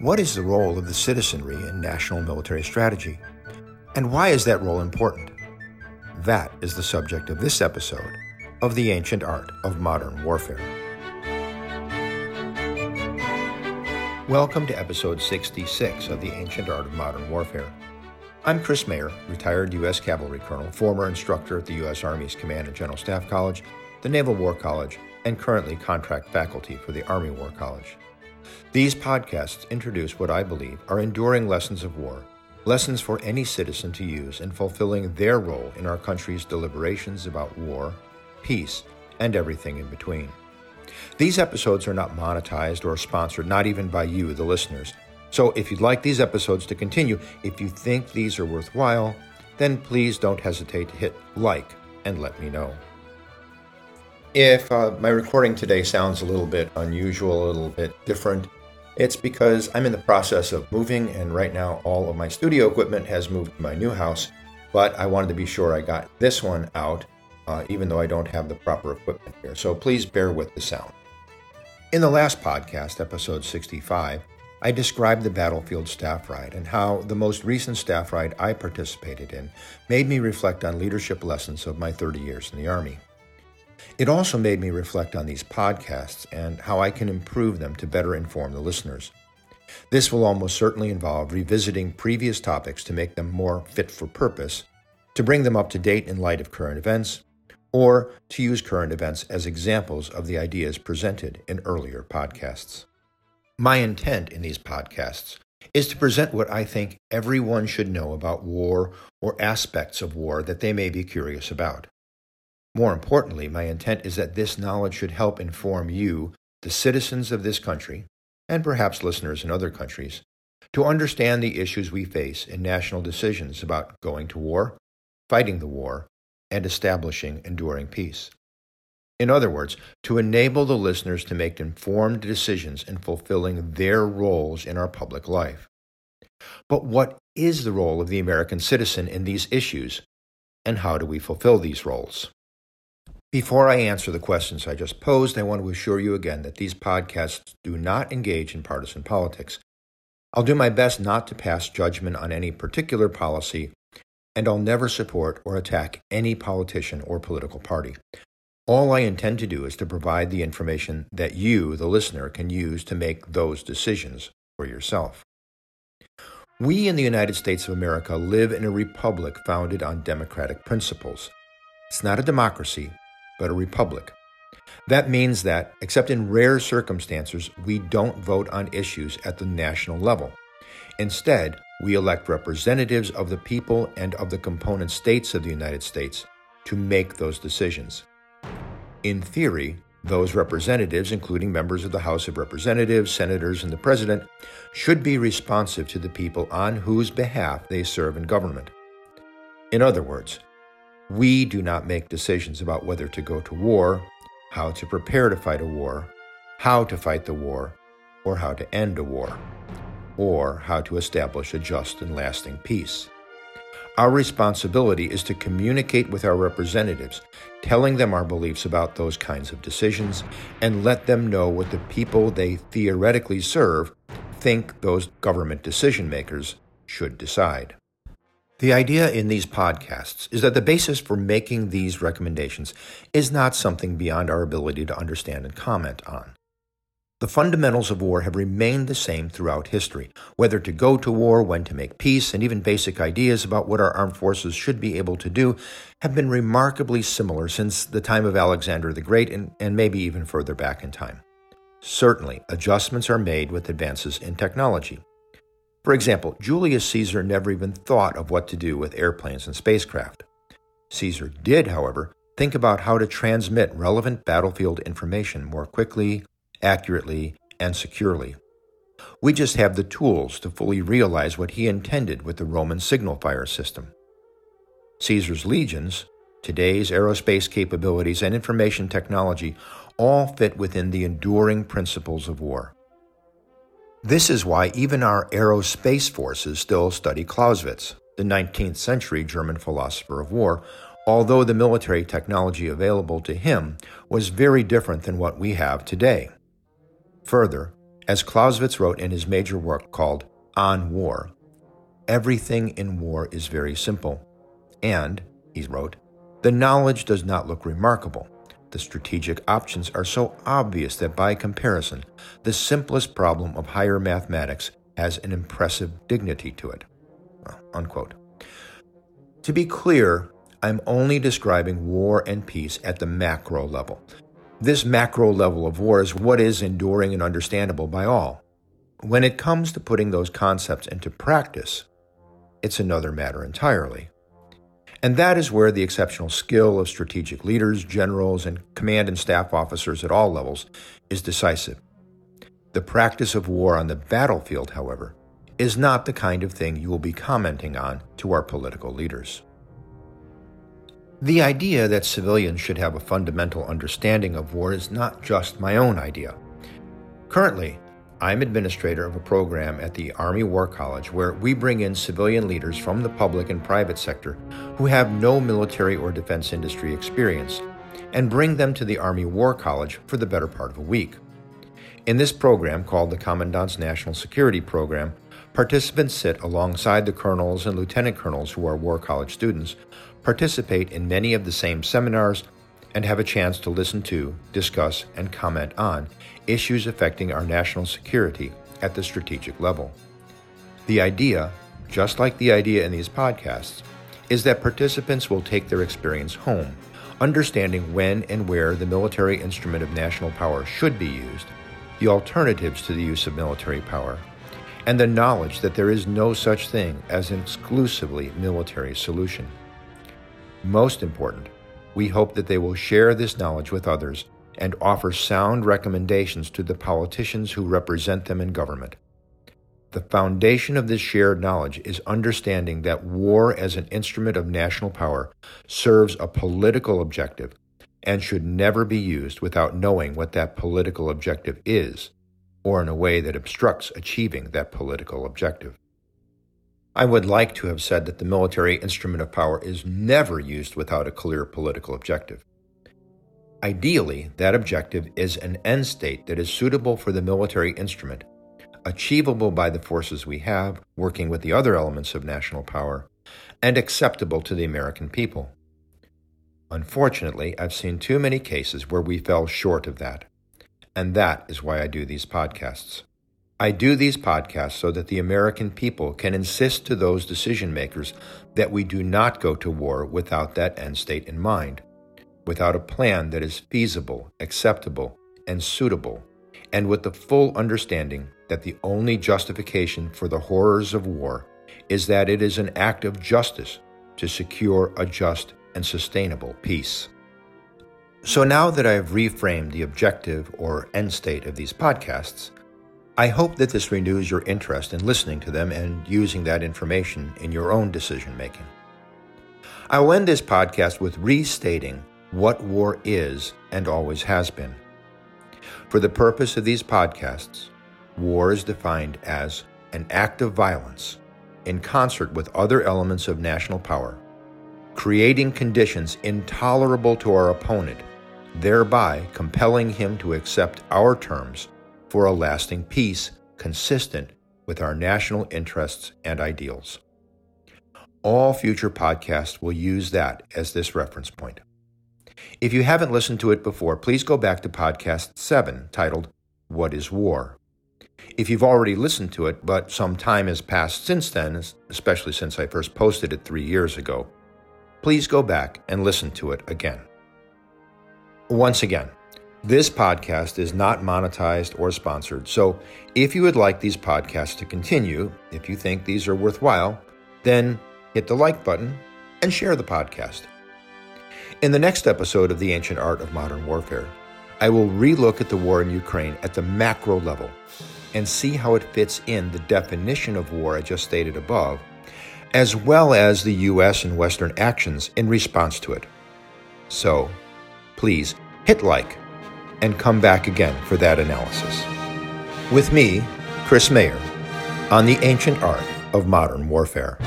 What is the role of the citizenry in national military strategy? And why is that role important? That is the subject of this episode of The Ancient Art of Modern Warfare. Welcome to episode 66 of The Ancient Art of Modern Warfare. I'm Chris Mayer, retired U.S. Cavalry Colonel, former instructor at the U.S. Army's Command and General Staff College, the Naval War College, and currently contract faculty for the Army War College. These podcasts introduce what I believe are enduring lessons of war, lessons for any citizen to use in fulfilling their role in our country's deliberations about war, peace, and everything in between. These episodes are not monetized or sponsored, not even by you, the listeners. So if you'd like these episodes to continue, if you think these are worthwhile, then please don't hesitate to hit like and let me know. If uh, my recording today sounds a little bit unusual, a little bit different, it's because I'm in the process of moving, and right now all of my studio equipment has moved to my new house. But I wanted to be sure I got this one out, uh, even though I don't have the proper equipment here. So please bear with the sound. In the last podcast, episode 65, I described the battlefield staff ride and how the most recent staff ride I participated in made me reflect on leadership lessons of my 30 years in the Army. It also made me reflect on these podcasts and how I can improve them to better inform the listeners. This will almost certainly involve revisiting previous topics to make them more fit for purpose, to bring them up to date in light of current events, or to use current events as examples of the ideas presented in earlier podcasts. My intent in these podcasts is to present what I think everyone should know about war or aspects of war that they may be curious about. More importantly, my intent is that this knowledge should help inform you, the citizens of this country, and perhaps listeners in other countries, to understand the issues we face in national decisions about going to war, fighting the war, and establishing enduring peace. In other words, to enable the listeners to make informed decisions in fulfilling their roles in our public life. But what is the role of the American citizen in these issues, and how do we fulfill these roles? Before I answer the questions I just posed, I want to assure you again that these podcasts do not engage in partisan politics. I'll do my best not to pass judgment on any particular policy, and I'll never support or attack any politician or political party. All I intend to do is to provide the information that you, the listener, can use to make those decisions for yourself. We in the United States of America live in a republic founded on democratic principles. It's not a democracy, but a republic. That means that, except in rare circumstances, we don't vote on issues at the national level. Instead, we elect representatives of the people and of the component states of the United States to make those decisions. In theory, those representatives, including members of the House of Representatives, senators, and the President, should be responsive to the people on whose behalf they serve in government. In other words, we do not make decisions about whether to go to war, how to prepare to fight a war, how to fight the war, or how to end a war, or how to establish a just and lasting peace. Our responsibility is to communicate with our representatives, telling them our beliefs about those kinds of decisions, and let them know what the people they theoretically serve think those government decision makers should decide. The idea in these podcasts is that the basis for making these recommendations is not something beyond our ability to understand and comment on. The fundamentals of war have remained the same throughout history, whether to go to war, when to make peace, and even basic ideas about what our armed forces should be able to do have been remarkably similar since the time of Alexander the Great and, and maybe even further back in time. Certainly, adjustments are made with advances in technology. For example, Julius Caesar never even thought of what to do with airplanes and spacecraft. Caesar did, however, think about how to transmit relevant battlefield information more quickly, accurately, and securely. We just have the tools to fully realize what he intended with the Roman signal fire system. Caesar's legions, today's aerospace capabilities, and information technology all fit within the enduring principles of war. This is why even our aerospace forces still study Clausewitz, the 19th century German philosopher of war, although the military technology available to him was very different than what we have today. Further, As Clausewitz wrote in his major work called On War, everything in war is very simple. And, he wrote, the knowledge does not look remarkable. The strategic options are so obvious that by comparison, the simplest problem of higher mathematics has an impressive dignity to it. Unquote. To be clear, I'm only describing war and peace at the macro level. This macro level of war is what is enduring and understandable by all. When it comes to putting those concepts into practice, it's another matter entirely. And that is where the exceptional skill of strategic leaders, generals, and command and staff officers at all levels is decisive. The practice of war on the battlefield, however, is not the kind of thing you will be commenting on to our political leaders. The idea that civilians should have a fundamental understanding of war is not just my own idea. Currently, I'm administrator of a program at the Army War College where we bring in civilian leaders from the public and private sector who have no military or defense industry experience and bring them to the Army War College for the better part of a week. In this program, called the Commandant's National Security Program, participants sit alongside the colonels and lieutenant colonels who are War College students, participate in many of the same seminars, and have a chance to listen to, discuss, and comment on issues affecting our national security at the strategic level. The idea, just like the idea in these podcasts, is that participants will take their experience home, understanding when and where the military instrument of national power should be used the alternatives to the use of military power, and the knowledge that there is no such thing as an exclusively military solution. Most important, we hope that they will share this knowledge with others and offer sound recommendations to the politicians who represent them in government. The foundation of this shared knowledge is understanding that war as an instrument of national power serves a political objective and should never be used without knowing what that political objective is, or in a way that obstructs achieving that political objective. I would like to have said that the military instrument of power is never used without a clear political objective. Ideally, that objective is an end state that is suitable for the military instrument, achievable by the forces we have, working with the other elements of national power, and acceptable to the American people. Unfortunately, I've seen too many cases where we fell short of that. And that is why I do these podcasts. I do these podcasts so that the American people can insist to those decision makers that we do not go to war without that end state in mind, without a plan that is feasible, acceptable, and suitable, and with the full understanding that the only justification for the horrors of war is that it is an act of justice to secure a just and sustainable peace. So now that I have reframed the objective or end state of these podcasts, I hope that this renews your interest in listening to them and using that information in your own decision making. I will end this podcast with restating what war is and always has been. For the purpose of these podcasts, war is defined as an act of violence in concert with other elements of national power creating conditions intolerable to our opponent, thereby compelling him to accept our terms for a lasting peace consistent with our national interests and ideals. All future podcasts will use that as this reference point. If you haven't listened to it before, please go back to podcast 7 titled What is War? If you've already listened to it, but some time has passed since then, especially since I first posted it three years ago, please go back and listen to it again. Once again, this podcast is not monetized or sponsored, so if you would like these podcasts to continue, if you think these are worthwhile, then hit the like button and share the podcast. In the next episode of The Ancient Art of Modern Warfare, I will relook at the war in Ukraine at the macro level and see how it fits in the definition of war I just stated above as well as the U.S. and Western actions in response to it. So, please hit like and come back again for that analysis. With me, Chris Mayer, on the ancient art of modern warfare.